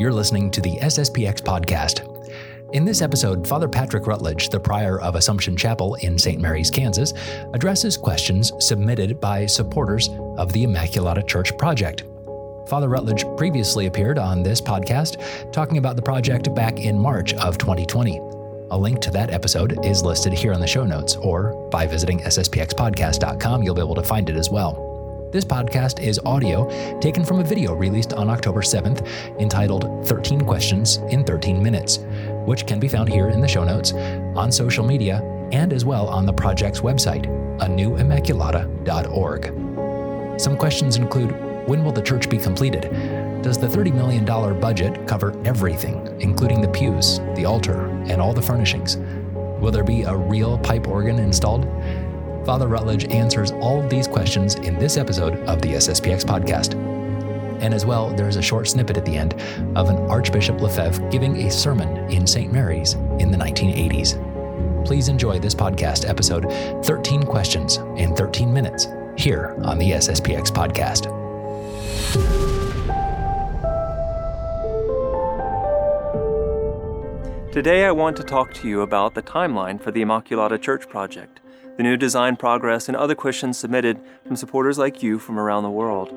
You're listening to the SSPX podcast. In this episode, Father Patrick Rutledge, the prior of Assumption Chapel in St. Mary's, Kansas, addresses questions submitted by supporters of the Immaculata Church project. Father Rutledge previously appeared on this podcast talking about the project back in March of 2020. A link to that episode is listed here on the show notes, or by visiting sspxpodcast.com, you'll be able to find it as well. This podcast is audio taken from a video released on October 7th entitled 13 Questions in 13 Minutes, which can be found here in the show notes, on social media, and as well on the project's website, anewimmaculata.org. Some questions include When will the church be completed? Does the $30 million budget cover everything, including the pews, the altar, and all the furnishings? Will there be a real pipe organ installed? Father Rutledge answers all these questions in this episode of the SSPX podcast. And as well, there is a short snippet at the end of an Archbishop Lefebvre giving a sermon in St. Mary's in the 1980s. Please enjoy this podcast episode 13 Questions in 13 Minutes here on the SSPX podcast. Today, I want to talk to you about the timeline for the Immaculata Church project the new design progress, and other questions submitted from supporters like you from around the world.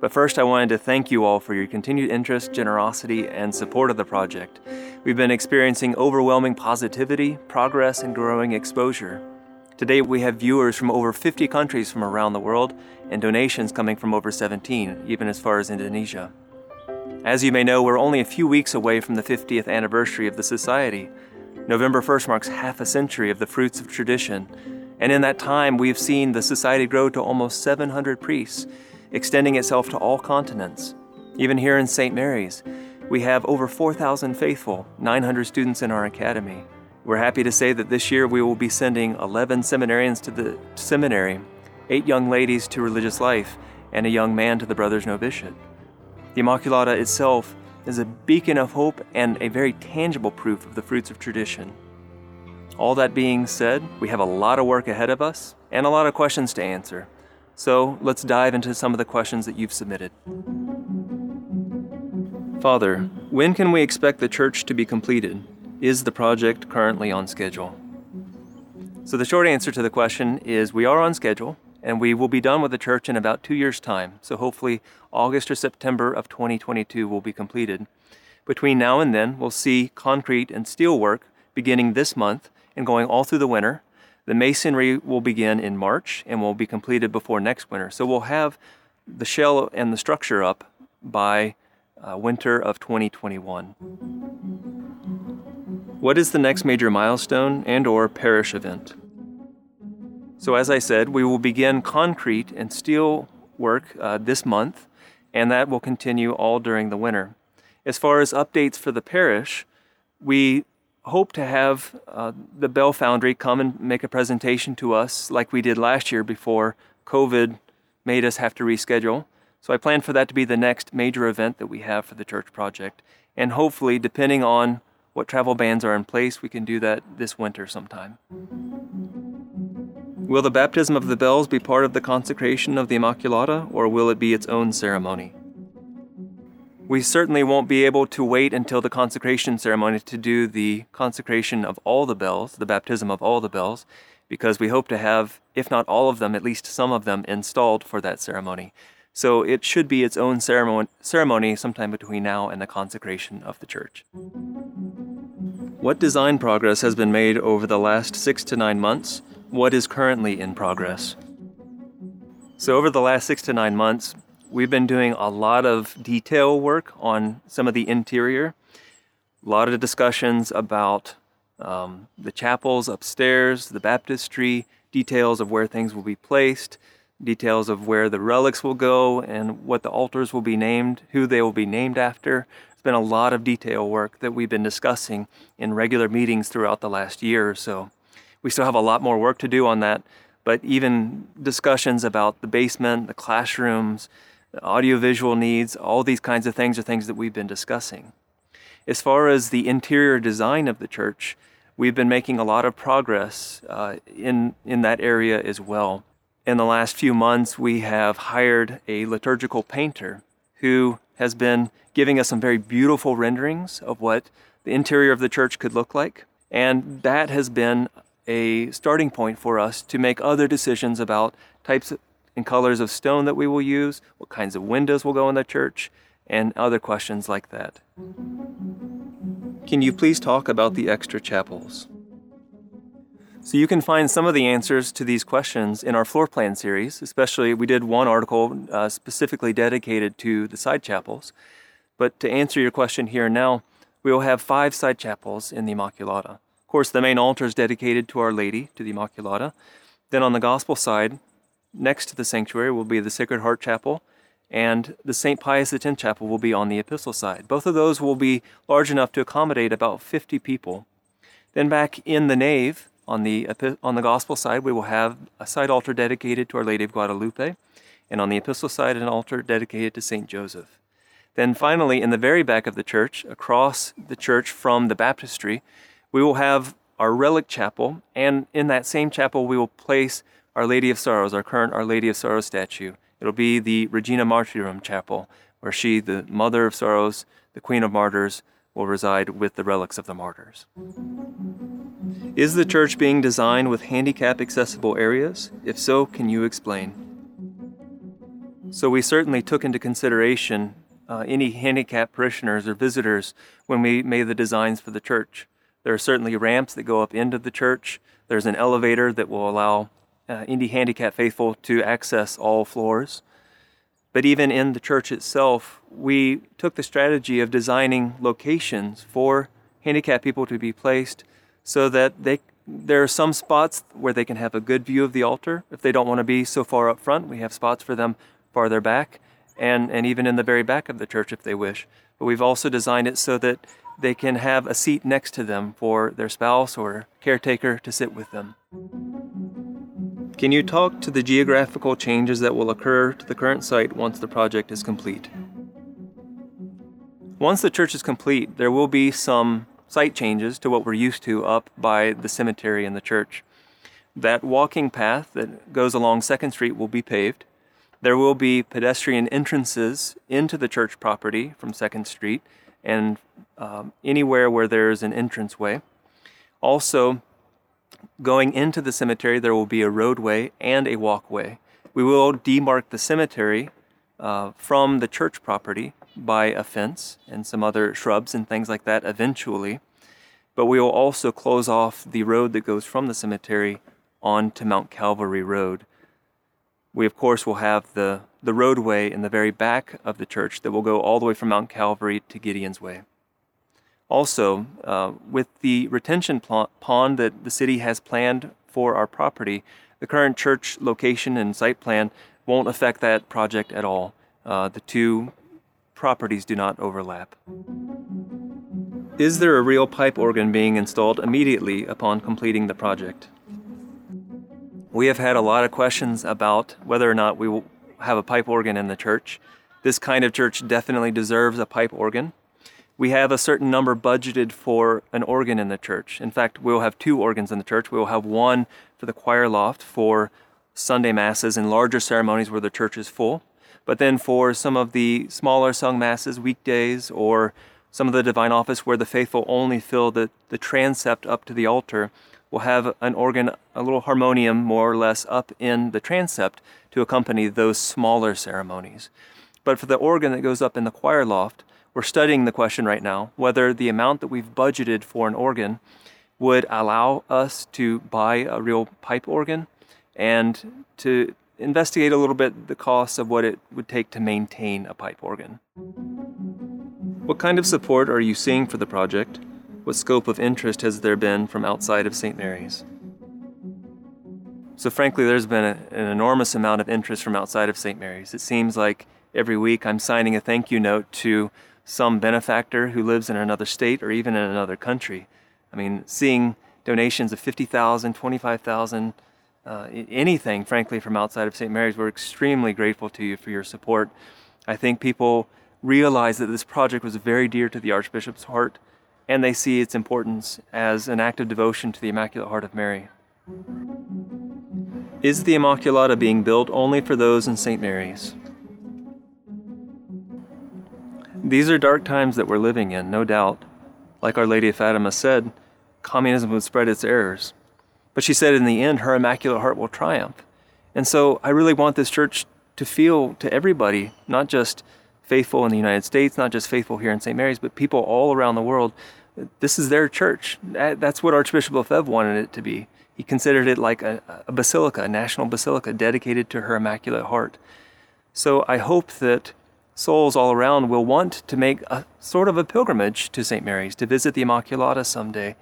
But first, I wanted to thank you all for your continued interest, generosity, and support of the project. We've been experiencing overwhelming positivity, progress, and growing exposure. Today, we have viewers from over 50 countries from around the world and donations coming from over 17, even as far as Indonesia. As you may know, we're only a few weeks away from the 50th anniversary of the Society. November 1st marks half a century of the fruits of tradition, and in that time, we've seen the society grow to almost 700 priests, extending itself to all continents. Even here in St. Mary's, we have over 4,000 faithful, 900 students in our academy. We're happy to say that this year we will be sending 11 seminarians to the seminary, 8 young ladies to religious life, and a young man to the Brothers Novitiate. The Immaculata itself is a beacon of hope and a very tangible proof of the fruits of tradition. All that being said, we have a lot of work ahead of us and a lot of questions to answer. So let's dive into some of the questions that you've submitted. Father, when can we expect the church to be completed? Is the project currently on schedule? So, the short answer to the question is we are on schedule and we will be done with the church in about two years' time. So, hopefully, August or September of 2022 will be completed. Between now and then, we'll see concrete and steel work beginning this month and going all through the winter. The masonry will begin in March and will be completed before next winter. So we'll have the shell and the structure up by uh, winter of 2021. What is the next major milestone and or parish event? So as I said, we will begin concrete and steel work uh, this month, and that will continue all during the winter. As far as updates for the parish, we hope to have uh, the Bell Foundry come and make a presentation to us like we did last year before COVID made us have to reschedule. So I plan for that to be the next major event that we have for the church project. And hopefully, depending on what travel bans are in place, we can do that this winter sometime. Will the baptism of the bells be part of the consecration of the Immaculata, or will it be its own ceremony? We certainly won't be able to wait until the consecration ceremony to do the consecration of all the bells, the baptism of all the bells, because we hope to have, if not all of them, at least some of them installed for that ceremony. So it should be its own ceremony, ceremony sometime between now and the consecration of the church. What design progress has been made over the last six to nine months? What is currently in progress? So, over the last six to nine months, We've been doing a lot of detail work on some of the interior, a lot of discussions about um, the chapels upstairs, the baptistry, details of where things will be placed, details of where the relics will go, and what the altars will be named, who they will be named after. It's been a lot of detail work that we've been discussing in regular meetings throughout the last year or so. We still have a lot more work to do on that, but even discussions about the basement, the classrooms, audiovisual needs, all these kinds of things are things that we've been discussing. As far as the interior design of the church, we've been making a lot of progress uh, in, in that area as well. In the last few months, we have hired a liturgical painter who has been giving us some very beautiful renderings of what the interior of the church could look like. And that has been a starting point for us to make other decisions about types and colors of stone that we will use, what kinds of windows will go in the church, and other questions like that. Can you please talk about the extra chapels? So you can find some of the answers to these questions in our floor plan series. Especially, we did one article uh, specifically dedicated to the side chapels. But to answer your question here and now, we will have five side chapels in the Immaculata. Of course, the main altar is dedicated to Our Lady, to the Immaculata. Then on the Gospel side, next to the sanctuary, will be the Sacred Heart Chapel, and the St. Pius X Chapel will be on the Epistle side. Both of those will be large enough to accommodate about 50 people. Then back in the nave, on the, on the Gospel side, we will have a side altar dedicated to Our Lady of Guadalupe, and on the Epistle side, an altar dedicated to St. Joseph. Then finally, in the very back of the church, across the church from the baptistry, we will have our relic chapel, and in that same chapel, we will place Our Lady of Sorrows, our current Our Lady of Sorrows statue. It'll be the Regina Martyrum chapel, where she, the Mother of Sorrows, the Queen of Martyrs, will reside with the relics of the martyrs. Is the church being designed with handicap accessible areas? If so, can you explain? So, we certainly took into consideration uh, any handicapped parishioners or visitors when we made the designs for the church. There are certainly ramps that go up into the church. There's an elevator that will allow uh, any handicapped faithful to access all floors. But even in the church itself, we took the strategy of designing locations for handicapped people to be placed so that they there are some spots where they can have a good view of the altar. If they don't want to be so far up front, we have spots for them farther back and, and even in the very back of the church if they wish. But we've also designed it so that they can have a seat next to them for their spouse or caretaker to sit with them. Can you talk to the geographical changes that will occur to the current site once the project is complete? Once the church is complete, there will be some site changes to what we're used to up by the cemetery and the church. That walking path that goes along 2nd Street will be paved. There will be pedestrian entrances into the church property from 2nd Street and um, anywhere where there's an entranceway. Also, going into the cemetery, there will be a roadway and a walkway. We will demark the cemetery uh, from the church property by a fence and some other shrubs and things like that eventually. But we will also close off the road that goes from the cemetery onto Mount Calvary Road. We, of course, will have the, the roadway in the very back of the church that will go all the way from Mount Calvary to Gideon's Way. Also, uh, with the retention pond that the city has planned for our property, the current church location and site plan won't affect that project at all. Uh, the two properties do not overlap. Is there a real pipe organ being installed immediately upon completing the project? We have had a lot of questions about whether or not we will have a pipe organ in the church. This kind of church definitely deserves a pipe organ. We have a certain number budgeted for an organ in the church. In fact, we'll have two organs in the church. We will have one for the choir loft for Sunday masses and larger ceremonies where the church is full. But then for some of the smaller sung masses, weekdays, or some of the divine office where the faithful only fill the, the transept up to the altar, we'll have an organ, a little harmonium more or less up in the transept to accompany those smaller ceremonies. But for the organ that goes up in the choir loft, we're studying the question right now whether the amount that we've budgeted for an organ would allow us to buy a real pipe organ and to investigate a little bit the cost of what it would take to maintain a pipe organ. What kind of support are you seeing for the project? What scope of interest has there been from outside of St. Mary's? So, frankly, there's been a, an enormous amount of interest from outside of St. Mary's. It seems like every week I'm signing a thank you note to some benefactor who lives in another state or even in another country. I mean, seeing donations of 50,000, 25,000, uh, anything, frankly, from outside of St. Mary's. We're extremely grateful to you for your support. I think people realize that this project was very dear to the Archbishop's heart, and they see its importance as an act of devotion to the Immaculate Heart of Mary. Is the Immaculata being built only for those in St. Mary's? These are dark times that we're living in, no doubt. Like Our Lady of Fatima said, communism would spread its errors. But she said in the end, her Immaculate Heart will triumph. And so I really want this church to feel to everybody, not just faithful in the United States, not just faithful here in St. Mary's, but people all around the world. This is their church. That's what Archbishop Lefebvre wanted it to be. He considered it like a, a basilica, a national basilica dedicated to her Immaculate Heart. So I hope that souls all around will want to make a sort of a pilgrimage to St. Mary's, to visit the Immaculata someday.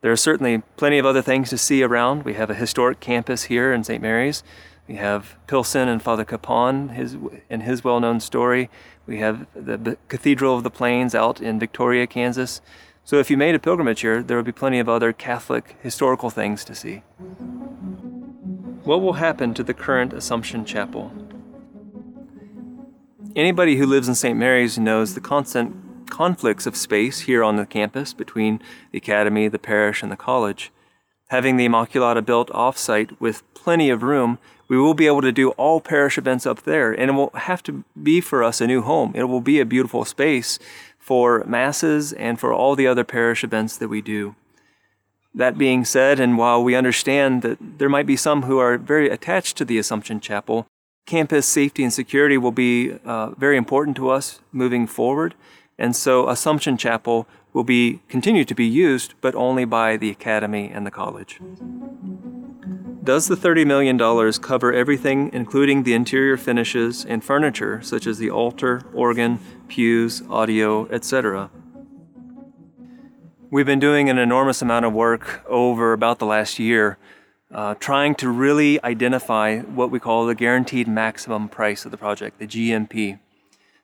There are certainly plenty of other things to see around. We have a historic campus here in St. Mary's. We have Pilsen and Father Kapaun his, and his well known story. We have the Cathedral of the Plains out in Victoria, Kansas. So if you made a pilgrimage here, there would be plenty of other Catholic historical things to see. What will happen to the current Assumption Chapel? Anybody who lives in St. Mary's knows the constant conflicts of space here on the campus between the academy, the parish, and the college. Having the Immaculata built off-site with plenty of room, we will be able to do all parish events up there, and it will have to be for us a new home. It will be a beautiful space for masses and for all the other parish events that we do. That being said, and while we understand that there might be some who are very attached to the Assumption Chapel, campus safety and security will be uh, very important to us moving forward. And so Assumption Chapel will be continue to be used, but only by the academy and the college. Does the $30 million cover everything, including the interior finishes and furniture, such as the altar, organ, pews, audio, etc.? We've been doing an enormous amount of work over about the last year uh, trying to really identify what we call the guaranteed maximum price of the project, the GMP.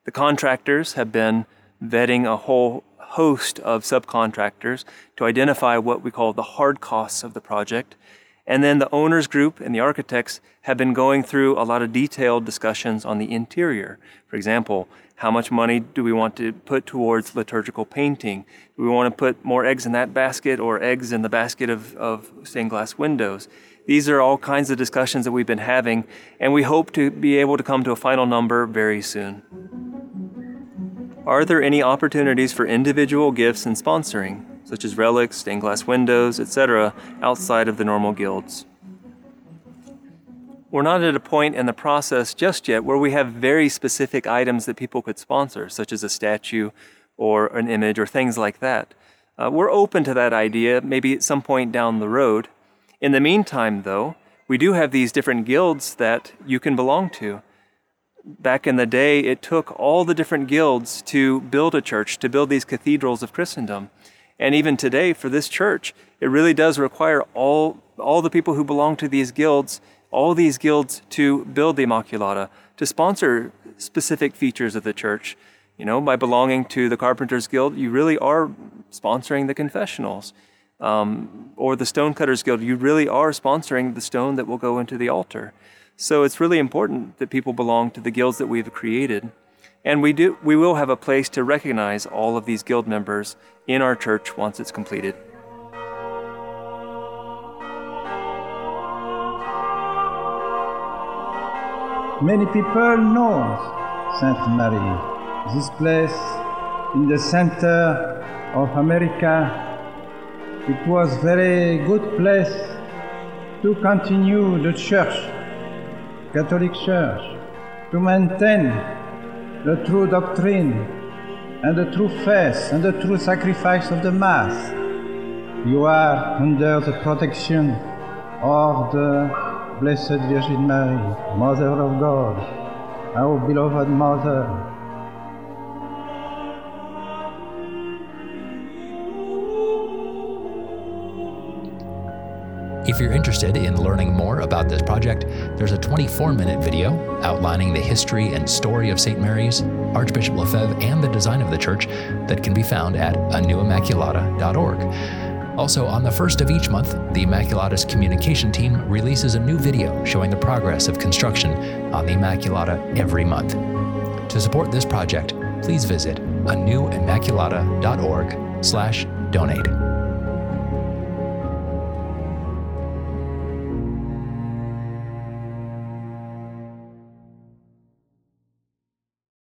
The contractors have been vetting a whole host of subcontractors to identify what we call the hard costs of the project. And then the owners group and the architects have been going through a lot of detailed discussions on the interior. For example, how much money do we want to put towards liturgical painting? Do we want to put more eggs in that basket or eggs in the basket of, of stained glass windows? These are all kinds of discussions that we've been having, and we hope to be able to come to a final number very soon. Are there any opportunities for individual gifts and sponsoring, such as relics, stained glass windows, etc., outside of the normal guilds? We're not at a point in the process just yet where we have very specific items that people could sponsor, such as a statue or an image or things like that. Uh, we're open to that idea, maybe at some point down the road. In the meantime, though, we do have these different guilds that you can belong to. Back in the day, it took all the different guilds to build a church, to build these cathedrals of Christendom. And even today, for this church, it really does require all, all the people who belong to these guilds all these guilds to build the Immaculata, to sponsor specific features of the church. You know, by belonging to the Carpenters Guild, you really are sponsoring the confessionals. Um, or the Stonecutters Guild, you really are sponsoring the stone that will go into the altar. So it's really important that people belong to the guilds that we've created. And we do we will have a place to recognize all of these guild members in our church once it's completed. Many people know Saint Mary, this place in the center of America. It was a very good place to continue the church, Catholic Church, to maintain the true doctrine and the true faith and the true sacrifice of the Mass. You are under the protection of the Blessed Virgin Mary, Mother of God, our beloved Mother. If you're interested in learning more about this project, there's a 24 minute video outlining the history and story of St. Mary's, Archbishop Lefebvre, and the design of the church that can be found at anewimmaculata.org. Also, on the first of each month, the Immaculata's communication team releases a new video showing the progress of construction on the Immaculata every month. To support this project, please visit anewimmaculata.org/donate.